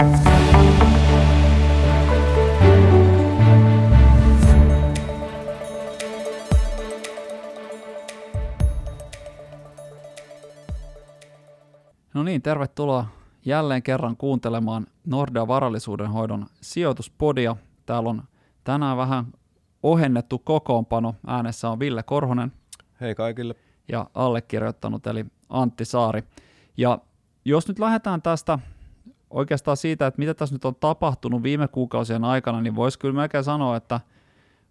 No niin, tervetuloa jälleen kerran kuuntelemaan Nordea varallisuudenhoidon sijoituspodia. Täällä on tänään vähän ohennettu kokoonpano. Äänessä on Ville Korhonen. Hei kaikille. Ja allekirjoittanut eli Antti Saari. Ja jos nyt lähdetään tästä oikeastaan siitä, että mitä tässä nyt on tapahtunut viime kuukausien aikana, niin voisi kyllä melkein sanoa, että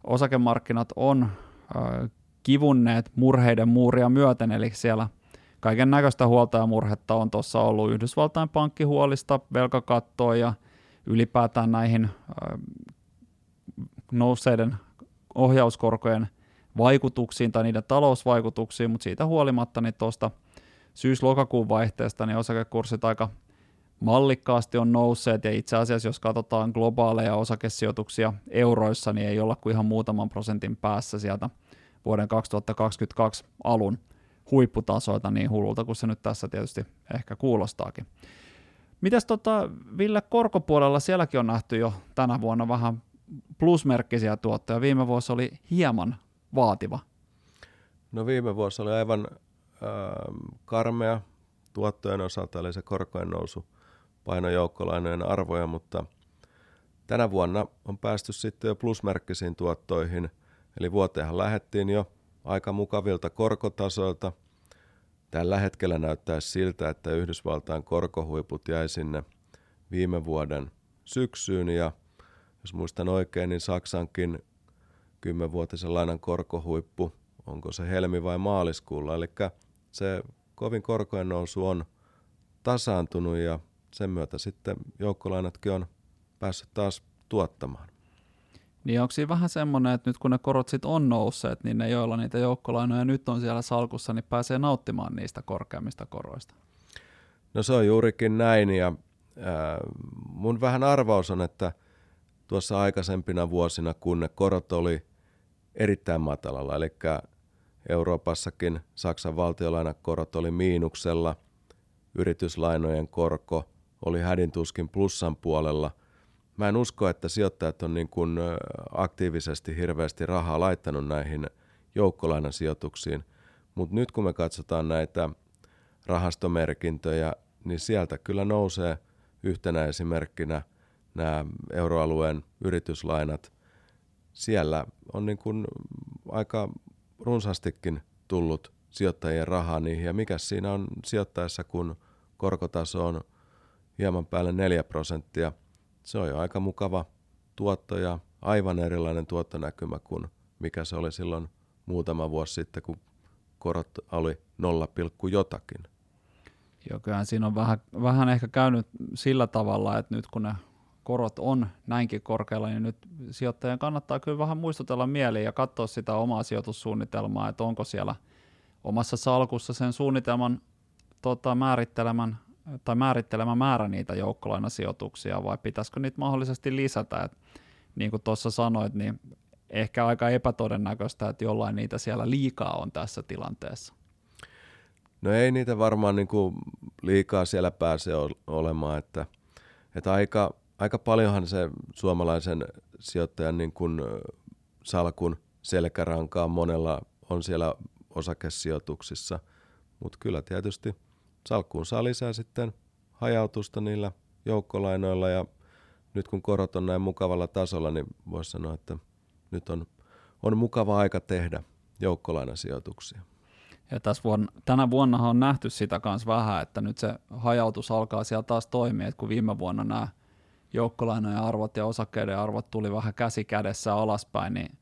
osakemarkkinat on äh, kivunneet murheiden muuria myöten, eli siellä kaiken näköistä huolta ja murhetta on tuossa ollut. Yhdysvaltain pankkihuolista, velkakattoa ja ylipäätään näihin äh, nousseiden ohjauskorkojen vaikutuksiin tai niiden talousvaikutuksiin, mutta siitä huolimatta niin tuosta syys-lokakuun vaihteesta niin osakekurssit aika mallikkaasti on nousseet ja itse asiassa jos katsotaan globaaleja osakesijoituksia euroissa, niin ei olla kuin ihan muutaman prosentin päässä sieltä vuoden 2022 alun huipputasoilta niin hullulta kuin se nyt tässä tietysti ehkä kuulostaakin. Mitäs tota, Ville, korkopuolella sielläkin on nähty jo tänä vuonna vähän plusmerkkisiä tuottoja. Viime vuosi oli hieman vaativa. No viime vuosi oli aivan äh, karmea tuottojen osalta, eli se korkojen nousu paino joukkolainojen arvoja, mutta tänä vuonna on päästy sitten jo plusmerkkisiin tuottoihin, eli vuoteenhan lähettiin jo aika mukavilta korkotasoilta. Tällä hetkellä näyttäisi siltä, että Yhdysvaltain korkohuiput jäi sinne viime vuoden syksyyn. Ja jos muistan oikein, niin Saksankin kymmenvuotisen lainan korkohuippu, onko se helmi vai maaliskuulla, eli se kovin korkojen nousu on tasaantunut ja sen myötä sitten joukkolainatkin on päässyt taas tuottamaan. Niin onko siinä vähän semmoinen, että nyt kun ne korot sit on nousseet, niin ne joilla niitä joukkolainoja nyt on siellä salkussa, niin pääsee nauttimaan niistä korkeammista koroista? No se on juurikin näin ja ää, mun vähän arvaus on, että tuossa aikaisempina vuosina, kun ne korot oli erittäin matalalla, eli Euroopassakin Saksan valtiolainakorot oli miinuksella, yrityslainojen korko oli hädintuskin plussan puolella, mä en usko, että sijoittajat on niin kuin aktiivisesti hirveästi rahaa laittanut näihin joukkolainan-sijoituksiin, mutta nyt kun me katsotaan näitä rahastomerkintöjä, niin sieltä kyllä nousee yhtenä esimerkkinä nämä euroalueen yrityslainat. Siellä on niin kuin aika runsastikin tullut sijoittajien rahaa niihin, ja mikä siinä on sijoittaessa, kun korkotaso on hieman päälle 4 prosenttia – se on jo aika mukava tuotto ja aivan erilainen tuottonäkymä kuin mikä se oli silloin muutama vuosi sitten, kun korot oli 0, jotakin. Joo, kyllähän siinä on vähän, vähän ehkä käynyt sillä tavalla, että nyt kun ne korot on näinkin korkealla, niin nyt sijoittajan kannattaa kyllä vähän muistutella mieliin ja katsoa sitä omaa sijoitussuunnitelmaa, että onko siellä omassa salkussa sen suunnitelman tota, määrittelemän tai määrittelemä määrä niitä joukkolainasijoituksia vai pitäisikö niitä mahdollisesti lisätä? Et, niin kuin tuossa sanoit, niin ehkä aika epätodennäköistä, että jollain niitä siellä liikaa on tässä tilanteessa. No ei niitä varmaan niin kuin liikaa siellä pääse olemaan, että, että aika, aika paljonhan se suomalaisen sijoittajan niin kuin salkun selkärankaa monella on siellä osakesijoituksissa, mutta kyllä tietysti – salkkuun saa lisää sitten hajautusta niillä joukkolainoilla ja nyt kun korot on näin mukavalla tasolla, niin voisi sanoa, että nyt on, on mukava aika tehdä joukkolainasijoituksia. Ja tässä vuonna, tänä vuonna on nähty sitä kanssa vähän, että nyt se hajautus alkaa siellä taas toimia, että kun viime vuonna nämä joukkolainojen arvot ja osakkeiden arvot tuli vähän käsi kädessä alaspäin, niin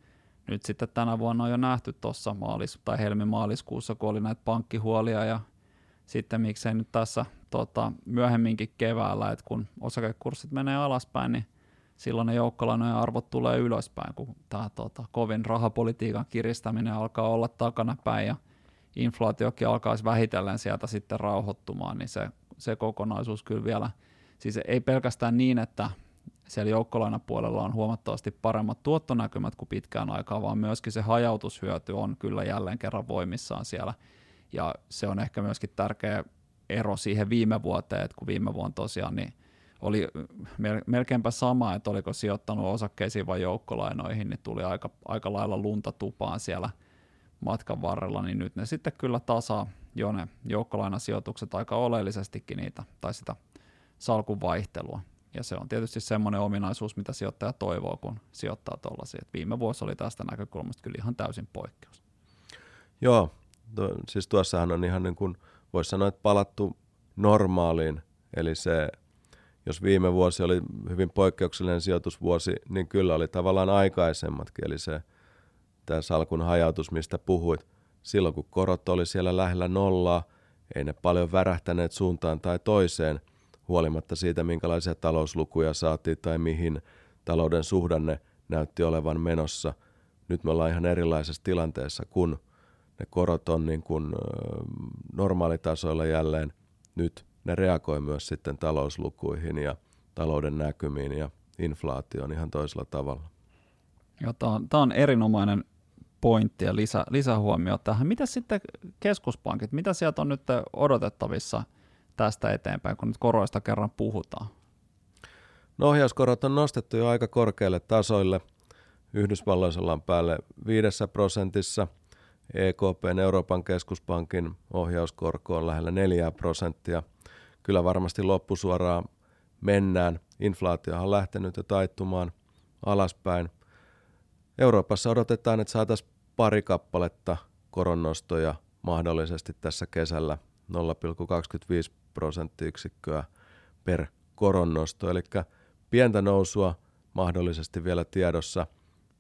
nyt sitten tänä vuonna on jo nähty tuossa maalis- tai helmi-maaliskuussa, kun oli näitä pankkihuolia ja sitten miksei nyt tässä tota, myöhemminkin keväällä, että kun osakekurssit menee alaspäin, niin silloin ne joukkolainojen arvot tulee ylöspäin, kun tämä tota, kovin rahapolitiikan kiristäminen alkaa olla takanapäin ja inflaatiokin alkaisi vähitellen sieltä sitten rauhoittumaan, niin se, se kokonaisuus kyllä vielä, siis ei pelkästään niin, että siellä joukkolainapuolella on huomattavasti paremmat tuottonäkymät kuin pitkään aikaa, vaan myöskin se hajautushyöty on kyllä jälleen kerran voimissaan siellä ja se on ehkä myöskin tärkeä ero siihen viime vuoteen, että kun viime vuonna tosiaan niin oli melkeinpä sama, että oliko sijoittanut osakkeisiin vai joukkolainoihin, niin tuli aika, aika lailla lunta tupaan siellä matkan varrella, niin nyt ne sitten kyllä tasaa jo ne joukkolainasijoitukset aika oleellisestikin niitä, tai sitä salkun vaihtelua. Ja se on tietysti semmoinen ominaisuus, mitä sijoittaja toivoo, kun sijoittaa tuollaisia. Viime vuosi oli tästä näkökulmasta kyllä ihan täysin poikkeus. Joo, to, siis tuossahan on ihan niin kuin, voisi sanoa, että palattu normaaliin. Eli se, jos viime vuosi oli hyvin poikkeuksellinen sijoitusvuosi, niin kyllä oli tavallaan aikaisemmatkin. Eli se tämä salkun hajautus, mistä puhuit, silloin kun korot oli siellä lähellä nollaa, ei ne paljon värähtäneet suuntaan tai toiseen, huolimatta siitä, minkälaisia talouslukuja saatiin tai mihin talouden suhdanne näytti olevan menossa. Nyt me ollaan ihan erilaisessa tilanteessa, kun ne korot on niin kuin normaalitasoilla jälleen. Nyt ne reagoi myös sitten talouslukuihin ja talouden näkymiin ja inflaatioon ihan toisella tavalla. Tämä on, tämä on erinomainen pointti ja lisä, lisähuomio tähän. Mitä sitten keskuspankit, mitä sieltä on nyt odotettavissa tästä eteenpäin, kun nyt koroista kerran puhutaan? No ohjauskorot on nostettu jo aika korkealle tasoille. Yhdysvalloissa ollaan päälle viidessä prosentissa. EKPn Euroopan keskuspankin ohjauskorko on lähellä 4 prosenttia. Kyllä varmasti loppusuoraan mennään. Inflaatio on lähtenyt jo taittumaan alaspäin. Euroopassa odotetaan, että saataisiin pari kappaletta koronnostoja mahdollisesti tässä kesällä 0,25 prosenttiyksikköä per koronnosto, eli pientä nousua mahdollisesti vielä tiedossa.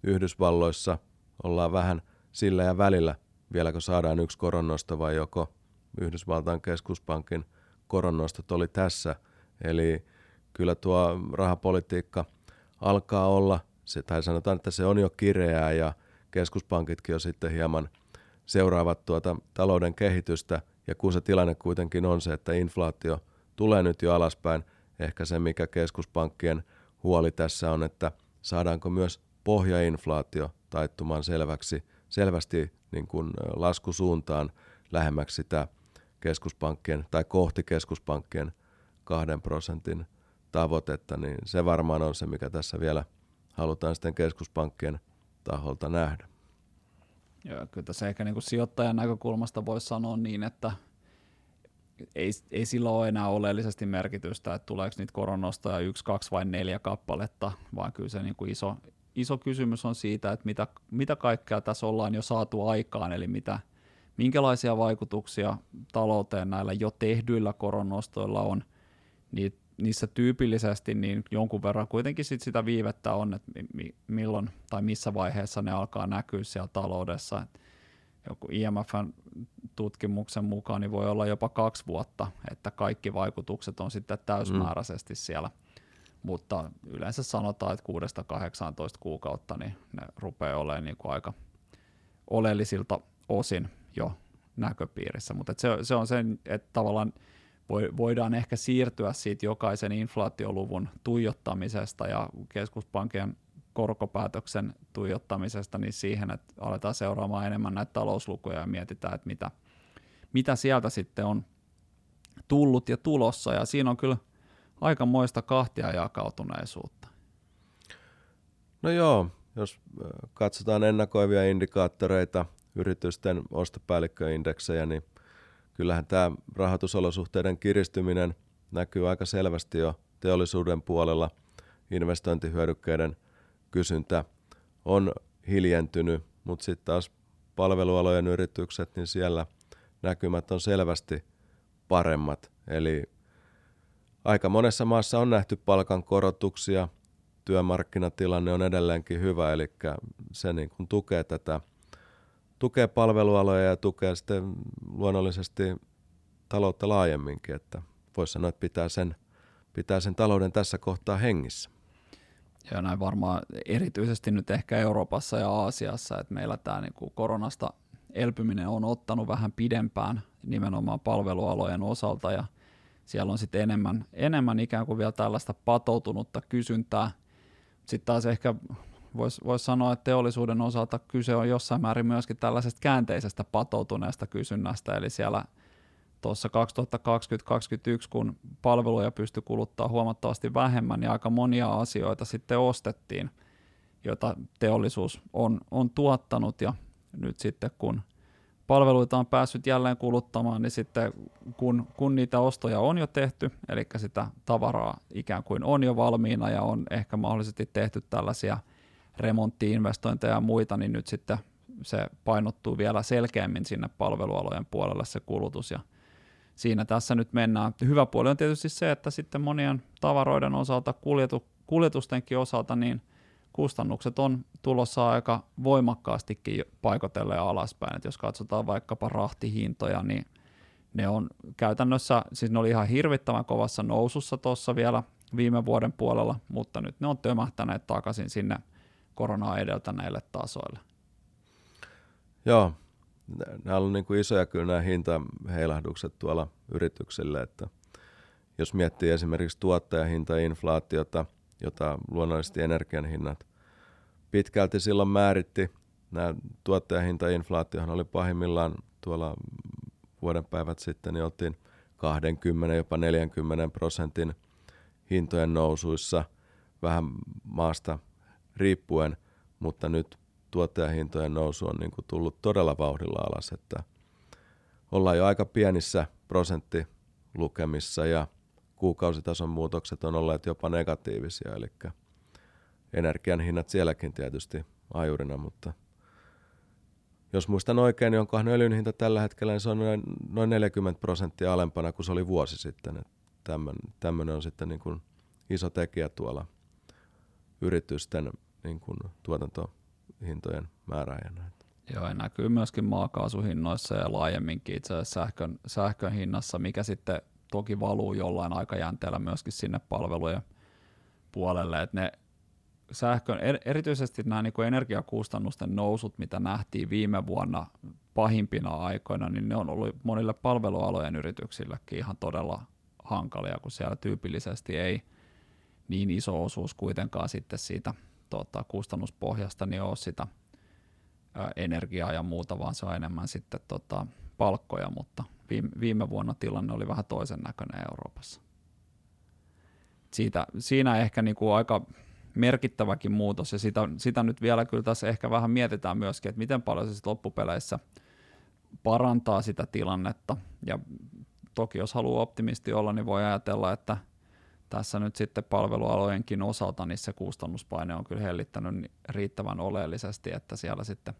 Yhdysvalloissa ollaan vähän sillä ja välillä, vieläkö saadaan yksi koronnosto vai joko Yhdysvaltain keskuspankin koronnostot oli tässä. Eli kyllä tuo rahapolitiikka alkaa olla se, tai sanotaan, että se on jo kireää ja keskuspankitkin jo sitten hieman seuraavat tuota talouden kehitystä. Ja kun se tilanne kuitenkin on se, että inflaatio tulee nyt jo alaspäin, ehkä se mikä keskuspankkien huoli tässä on, että saadaanko myös pohjainflaatio taittumaan selväksi, selvästi niin kuin laskusuuntaan lähemmäksi sitä keskuspankkien tai kohti keskuspankkien kahden prosentin tavoitetta, niin se varmaan on se, mikä tässä vielä – halutaan sitten keskuspankkien taholta nähdä. Joo, kyllä tässä ehkä niin kuin sijoittajan näkökulmasta voisi sanoa niin, että ei, ei sillä ole enää oleellisesti merkitystä, että tuleeko niitä koronostoja yksi, kaksi vai neljä kappaletta, vaan kyllä se niin kuin iso, iso kysymys on siitä, että mitä, mitä kaikkea tässä ollaan jo saatu aikaan, eli mitä, minkälaisia vaikutuksia talouteen näillä jo tehdyillä koronostoilla on, niin niissä tyypillisesti niin jonkun verran kuitenkin sit sitä viivettä on, että milloin tai missä vaiheessa ne alkaa näkyä siellä taloudessa. Et joku IMFn tutkimuksen mukaan niin voi olla jopa kaksi vuotta, että kaikki vaikutukset on sitten täysmääräisesti mm. siellä. Mutta yleensä sanotaan, että 6-18 kuukautta niin ne rupeaa olemaan niin kuin aika oleellisilta osin jo näköpiirissä. Mutta se, se on se, että tavallaan – voidaan ehkä siirtyä siitä jokaisen inflaatioluvun tuijottamisesta ja keskuspankin korkopäätöksen tuijottamisesta niin siihen, että aletaan seuraamaan enemmän näitä talouslukuja ja mietitään, että mitä, mitä sieltä sitten on tullut ja tulossa. Ja siinä on kyllä aikamoista kahtia jakautuneisuutta. No joo, jos katsotaan ennakoivia indikaattoreita, yritysten ostopäällikköindeksejä, niin – kyllähän tämä rahoitusolosuhteiden kiristyminen näkyy aika selvästi jo teollisuuden puolella. Investointihyödykkeiden kysyntä on hiljentynyt, mutta sitten taas palvelualojen yritykset, niin siellä näkymät on selvästi paremmat. Eli aika monessa maassa on nähty palkankorotuksia, työmarkkinatilanne on edelleenkin hyvä, eli se niin kuin tukee tätä tukee palvelualoja ja tukee sitten luonnollisesti taloutta laajemminkin, että voisi sanoa, että pitää sen, pitää sen talouden tässä kohtaa hengissä. Ja näin varmaan erityisesti nyt ehkä Euroopassa ja Aasiassa, että meillä tämä niin koronasta elpyminen on ottanut vähän pidempään nimenomaan palvelualojen osalta ja siellä on sitten enemmän, enemmän ikään kuin vielä tällaista patoutunutta kysyntää. Sitten taas ehkä voisi vois sanoa, että teollisuuden osalta kyse on jossain määrin myöskin tällaisesta käänteisestä patoutuneesta kysynnästä, eli siellä tuossa 2020-2021, kun palveluja pystyi kuluttaa huomattavasti vähemmän, niin aika monia asioita sitten ostettiin, joita teollisuus on, on tuottanut, ja nyt sitten kun palveluita on päässyt jälleen kuluttamaan, niin sitten kun, kun niitä ostoja on jo tehty, eli sitä tavaraa ikään kuin on jo valmiina ja on ehkä mahdollisesti tehty tällaisia remonttiinvestointeja ja muita, niin nyt sitten se painottuu vielä selkeämmin sinne palvelualojen puolelle se kulutus ja siinä tässä nyt mennään. Hyvä puoli on tietysti se, että sitten monien tavaroiden osalta, kuljetu, kuljetustenkin osalta, niin kustannukset on tulossa aika voimakkaastikin paikotelleen alaspäin. Et jos katsotaan vaikkapa rahtihintoja, niin ne on käytännössä, siis ne oli ihan hirvittävän kovassa nousussa tuossa vielä viime vuoden puolella, mutta nyt ne on tömähtäneet takaisin sinne koronaa edeltäneille tasoille. Joo, nämä on niin kuin isoja kyllä nämä hintaheilahdukset tuolla yrityksille, että jos miettii esimerkiksi tuottajahintainflaatiota, jota luonnollisesti energian hinnat pitkälti silloin määritti, nämä tuottajahintainflaatiohan oli pahimmillaan tuolla vuoden päivät sitten, niin oltiin 20, jopa 40 prosentin hintojen nousuissa vähän maasta riippuen, mutta nyt tuottajahintojen nousu on niin kuin tullut todella vauhdilla alas, että ollaan jo aika pienissä prosenttilukemissa ja kuukausitason muutokset on olleet jopa negatiivisia, eli energian hinnat sielläkin tietysti ajurina, mutta jos muistan oikein, niin onkohan öljyn hinta tällä hetkellä, niin se on noin, noin 40 prosenttia alempana kuin se oli vuosi sitten. Tämmöinen on sitten niin kuin iso tekijä tuolla yritysten niin kuin tuotanto hintojen määräjänä. Joo, ja näkyy myöskin maakaasuhinnoissa ja laajemminkin itse asiassa sähkön, sähkön hinnassa, mikä sitten toki valuu jollain aikajänteellä myöskin sinne palvelujen puolelle, että ne sähkön, erityisesti nämä niin kuin energiakustannusten nousut, mitä nähtiin viime vuonna pahimpina aikoina, niin ne on ollut monille palvelualojen yrityksillekin ihan todella hankalia, kun siellä tyypillisesti ei niin iso osuus kuitenkaan sitten siitä tota, kustannuspohjasta niin ole sitä ä, energiaa ja muuta, vaan se on enemmän sitten tota, palkkoja, mutta viime, viime vuonna tilanne oli vähän toisen näköinen Euroopassa. Siitä, siinä ehkä niin kuin aika merkittäväkin muutos, ja sitä, sitä nyt vielä kyllä tässä ehkä vähän mietitään myöskin, että miten paljon se sitten loppupeleissä parantaa sitä tilannetta, ja toki jos haluaa optimisti olla, niin voi ajatella, että tässä nyt sitten palvelualojenkin osalta niin se kustannuspaine on kyllä hellittänyt riittävän oleellisesti, että siellä sitten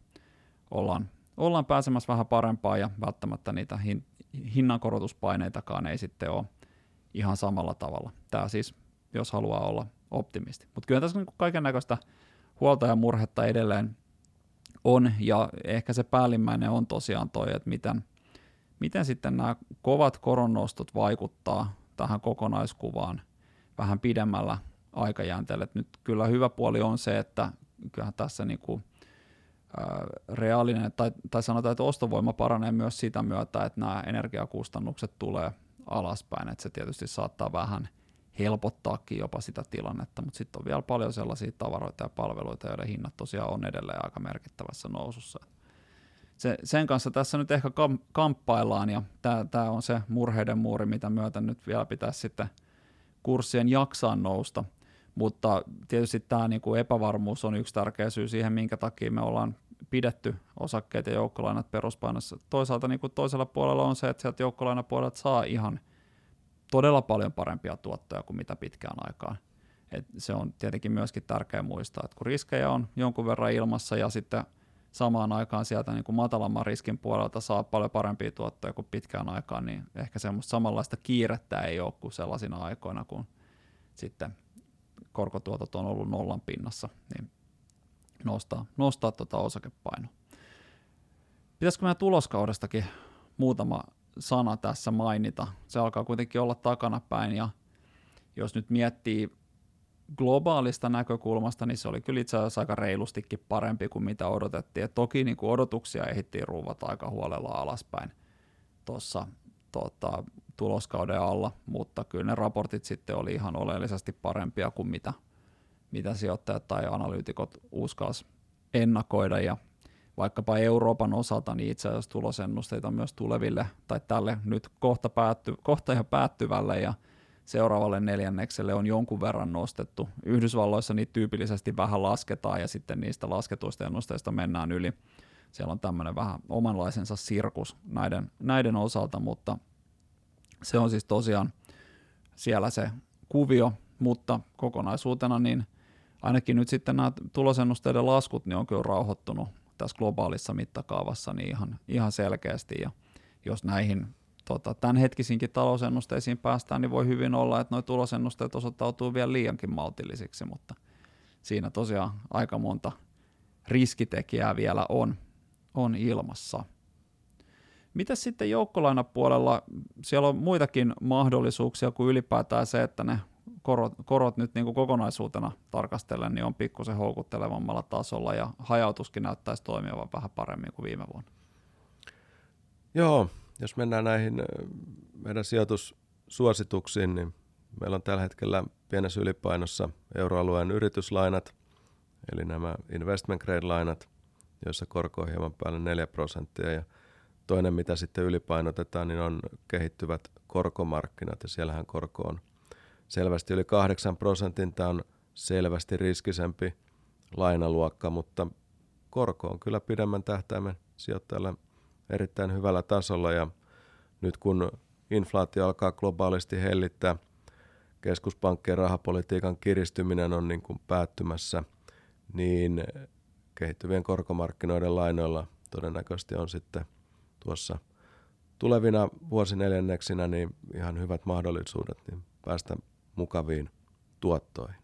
ollaan, ollaan pääsemässä vähän parempaa ja välttämättä niitä hin, hinnankorotuspaineitakaan ei sitten ole ihan samalla tavalla. Tämä siis, jos haluaa olla optimisti. Mutta kyllä tässä niin kaiken näköistä huolta ja murhetta edelleen on, ja ehkä se päällimmäinen on tosiaan toi, että miten, miten sitten nämä kovat koronnostot vaikuttaa tähän kokonaiskuvaan vähän pidemmällä aikajänteellä. Et nyt kyllä hyvä puoli on se, että kyllähän tässä niin kuin, reaalinen, tai, tai sanotaan, että ostovoima paranee myös sitä myötä, että nämä energiakustannukset tulee alaspäin, että se tietysti saattaa vähän helpottaakin jopa sitä tilannetta, mutta sitten on vielä paljon sellaisia tavaroita ja palveluita, joiden hinnat tosiaan on edelleen aika merkittävässä nousussa. Se, sen kanssa tässä nyt ehkä kam, kamppaillaan, ja tämä on se murheiden muuri, mitä myötä nyt vielä pitäisi sitten – kurssien jaksaa nousta, mutta tietysti tämä niin kuin epävarmuus on yksi tärkeä syy siihen, minkä takia me ollaan pidetty osakkeet ja joukkolainat peruspainossa. Toisaalta niin kuin toisella puolella on se, että sieltä joukkolainapuolelta saa ihan todella paljon parempia tuottoja kuin mitä pitkään aikaan. Et se on tietenkin myöskin tärkeää muistaa, että kun riskejä on jonkun verran ilmassa ja sitten samaan aikaan sieltä niin kuin matalamman riskin puolelta saa paljon parempia tuottoja kuin pitkään aikaan, niin ehkä semmoista samanlaista kiirettä ei ole kuin sellaisina aikoina, kun sitten korkotuotot on ollut nollan pinnassa, niin nostaa, nostaa tuota osakepainoa. Pitäisikö meidän tuloskaudestakin muutama sana tässä mainita? Se alkaa kuitenkin olla takana päin ja jos nyt miettii globaalista näkökulmasta, niin se oli kyllä itse asiassa aika reilustikin parempi kuin mitä odotettiin. Et toki niin kuin odotuksia ehdittiin ruuvata aika huolella alaspäin tuossa tota, tuloskauden alla, mutta kyllä ne raportit sitten oli ihan oleellisesti parempia kuin mitä, mitä sijoittajat tai analyytikot uskalsi ennakoida. Ja vaikkapa Euroopan osalta, niin itse asiassa tulosennusteita myös tuleville tai tälle nyt kohta, päätty, kohta jo päättyvälle ja seuraavalle neljännekselle on jonkun verran nostettu. Yhdysvalloissa niitä tyypillisesti vähän lasketaan ja sitten niistä lasketuista ennusteista mennään yli. Siellä on tämmöinen vähän omanlaisensa sirkus näiden, näiden osalta, mutta se on siis tosiaan siellä se kuvio, mutta kokonaisuutena niin ainakin nyt sitten nämä tulosennusteiden laskut niin on kyllä rauhoittunut tässä globaalissa mittakaavassa niin ihan, ihan selkeästi ja jos näihin tota, tämänhetkisinkin talousennusteisiin päästään, niin voi hyvin olla, että nuo tulosennusteet osoittautuu vielä liiankin maltillisiksi, mutta siinä tosiaan aika monta riskitekijää vielä on, on ilmassa. Mitä sitten joukkolainapuolella? Siellä on muitakin mahdollisuuksia kuin ylipäätään se, että ne korot, korot nyt niin kuin kokonaisuutena tarkastellen niin on pikkusen houkuttelevammalla tasolla ja hajautuskin näyttäisi toimivan vähän paremmin kuin viime vuonna. Joo, jos mennään näihin meidän sijoitussuosituksiin, niin meillä on tällä hetkellä pienessä ylipainossa euroalueen yrityslainat, eli nämä investment grade-lainat, joissa korko on hieman päälle 4 prosenttia. Ja toinen, mitä sitten ylipainotetaan, niin on kehittyvät korkomarkkinat, ja siellähän korko on selvästi yli 8 prosentin. Tämä on selvästi riskisempi lainaluokka, mutta korko on kyllä pidemmän tähtäimen sijoittajalle erittäin hyvällä tasolla ja nyt kun inflaatio alkaa globaalisti hellittää, keskuspankkien rahapolitiikan kiristyminen on niin kuin päättymässä, niin kehittyvien korkomarkkinoiden lainoilla todennäköisesti on sitten tuossa tulevina vuosineljänneksinä niin ihan hyvät mahdollisuudet niin päästä mukaviin tuottoihin.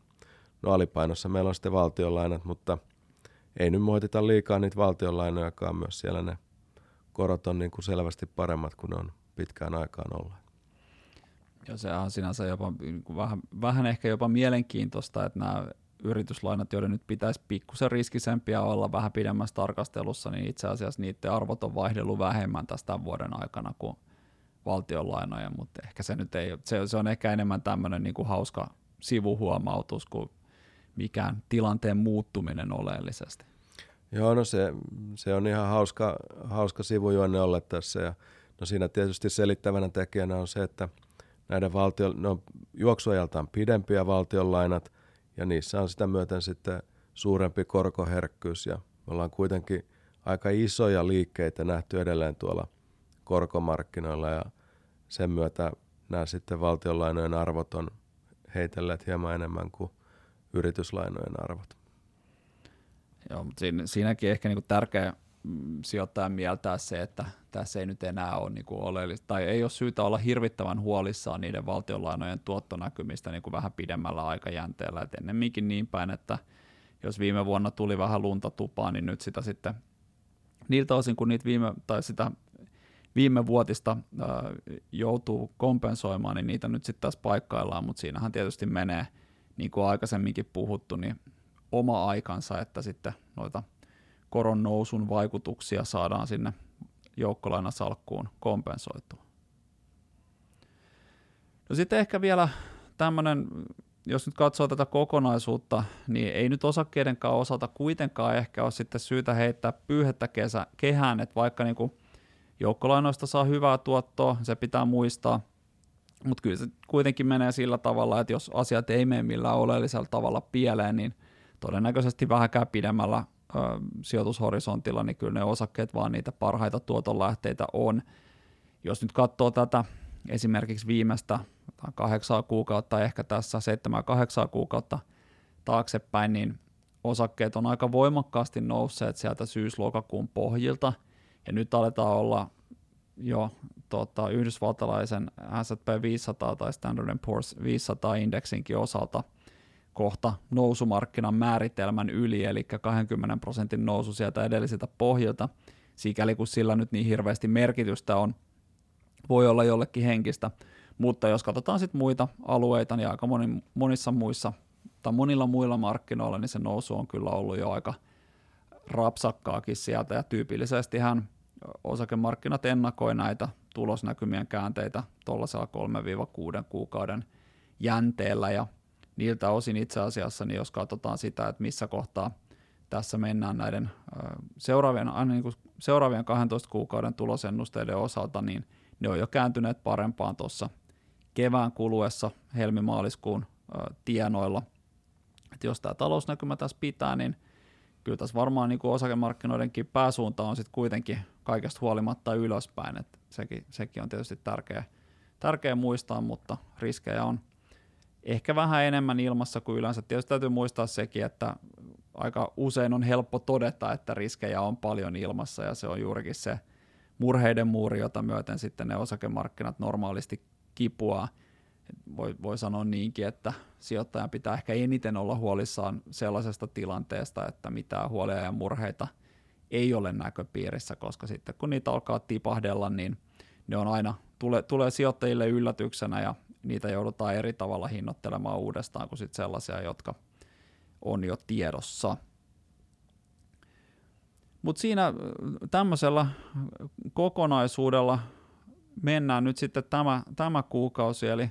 No alipainossa meillä on sitten valtionlainat, mutta ei nyt moitita liikaa niitä valtionlainojakaan, myös siellä ne korot on niin kuin selvästi paremmat kuin ne on pitkään aikaan olleet. Ja se on sinänsä jopa niin vähän, vähän ehkä jopa mielenkiintoista, että nämä yrityslainat, joiden nyt pitäisi pikkusen riskisempiä olla vähän pidemmässä tarkastelussa, niin itse asiassa niiden arvot on vaihdellut vähemmän tästä vuoden aikana kuin valtionlainoja, mutta ehkä se nyt ei, se, se on ehkä enemmän tämmöinen niin kuin hauska sivuhuomautus kuin mikään tilanteen muuttuminen oleellisesti. Joo, no se, se on ihan hauska, hauska sivujuonne olla tässä. Ja, no siinä tietysti selittävänä tekijänä on se, että näiden valtio, ne on juoksuajaltaan pidempiä valtionlainat ja niissä on sitä myöten sitten suurempi korkoherkkyys ja me ollaan kuitenkin aika isoja liikkeitä nähty edelleen tuolla korkomarkkinoilla ja sen myötä nämä sitten valtionlainojen arvot on heitelleet hieman enemmän kuin yrityslainojen arvot. Joo, mutta siinä, siinäkin ehkä niinku tärkeä mm, sijoittajan mieltää se, että tässä ei nyt enää ole niinku oleellista, tai ei ole syytä olla hirvittävän huolissaan niiden valtionlainojen tuottonäkymistä niinku vähän pidemmällä aikajänteellä, et ennemminkin niin päin, että jos viime vuonna tuli vähän lunta tupaan, niin nyt sitä sitten niiltä osin, kun niitä viime, tai sitä viime vuotista äh, joutuu kompensoimaan, niin niitä nyt sitten taas paikkaillaan, mutta siinähän tietysti menee, niin kuin aikaisemminkin puhuttu, niin oma aikansa, että sitten noita koron nousun vaikutuksia saadaan sinne joukkolainasalkkuun kompensoitua. No sitten ehkä vielä tämmöinen, jos nyt katsoo tätä kokonaisuutta, niin ei nyt osakkeidenkaan osalta kuitenkaan ehkä ole sitten syytä heittää pyyhettä kesä, kehään, että vaikka niin joukkolainoista saa hyvää tuottoa, se pitää muistaa, mutta kyllä se kuitenkin menee sillä tavalla, että jos asiat ei mene millään oleellisella tavalla pieleen, niin todennäköisesti vähänkään pidemmällä ö, sijoitushorisontilla, niin kyllä ne osakkeet vaan niitä parhaita tuotonlähteitä on. Jos nyt katsoo tätä esimerkiksi viimeistä kahdeksaa kuukautta, ehkä tässä seitsemän kahdeksaa kuukautta taaksepäin, niin osakkeet on aika voimakkaasti nousseet sieltä syyslokakuun pohjilta, ja nyt aletaan olla jo tota, yhdysvaltalaisen S&P 500 tai Standard Poor's 500 indeksinkin osalta kohta nousumarkkinan määritelmän yli, eli 20 prosentin nousu sieltä edellisiltä pohjilta, sikäli kun sillä nyt niin hirveästi merkitystä on, voi olla jollekin henkistä, mutta jos katsotaan sitten muita alueita, niin aika moni, monissa muissa tai monilla muilla markkinoilla, niin se nousu on kyllä ollut jo aika rapsakkaakin sieltä, ja tyypillisestihän osakemarkkinat ennakoi näitä tulosnäkymien käänteitä tuollaisella 3-6 kuukauden jänteellä, ja niiltä osin itse asiassa, niin jos katsotaan sitä, että missä kohtaa tässä mennään näiden seuraavien, aina niin kuin seuraavien 12 kuukauden tulosennusteiden osalta, niin ne on jo kääntyneet parempaan tuossa kevään kuluessa helmimaaliskuun tienoilla. Et jos tämä talousnäkymä tässä pitää, niin kyllä tässä varmaan niin kuin osakemarkkinoidenkin pääsuunta on sitten kuitenkin kaikesta huolimatta ylöspäin, että sekin, sekin on tietysti tärkeä, tärkeä muistaa, mutta riskejä on ehkä vähän enemmän ilmassa kuin yleensä. Tietysti täytyy muistaa sekin, että aika usein on helppo todeta, että riskejä on paljon ilmassa ja se on juurikin se murheiden muuri, jota myöten sitten ne osakemarkkinat normaalisti kipuaa. Voi, voi sanoa niinkin, että sijoittajan pitää ehkä eniten olla huolissaan sellaisesta tilanteesta, että mitään huolia ja murheita ei ole näköpiirissä, koska sitten kun niitä alkaa tipahdella, niin ne on aina, tulee, tulee sijoittajille yllätyksenä ja niitä joudutaan eri tavalla hinnoittelemaan uudestaan kuin sit sellaisia, jotka on jo tiedossa. Mutta siinä tämmöisellä kokonaisuudella mennään nyt sitten tämä, tämä kuukausi, eli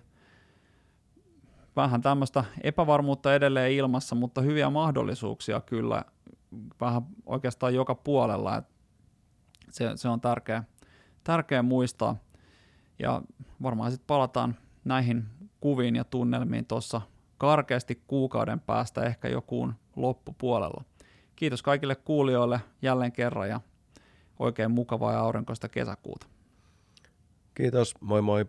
vähän tämmöistä epävarmuutta edelleen ilmassa, mutta hyviä mahdollisuuksia kyllä vähän oikeastaan joka puolella. Et se, se on tärkeä, tärkeä muistaa. Ja varmaan sitten palataan näihin kuviin ja tunnelmiin tuossa karkeasti kuukauden päästä ehkä jokuun loppupuolella. Kiitos kaikille kuulijoille jälleen kerran ja oikein mukavaa ja aurinkoista kesäkuuta. Kiitos, moi moi.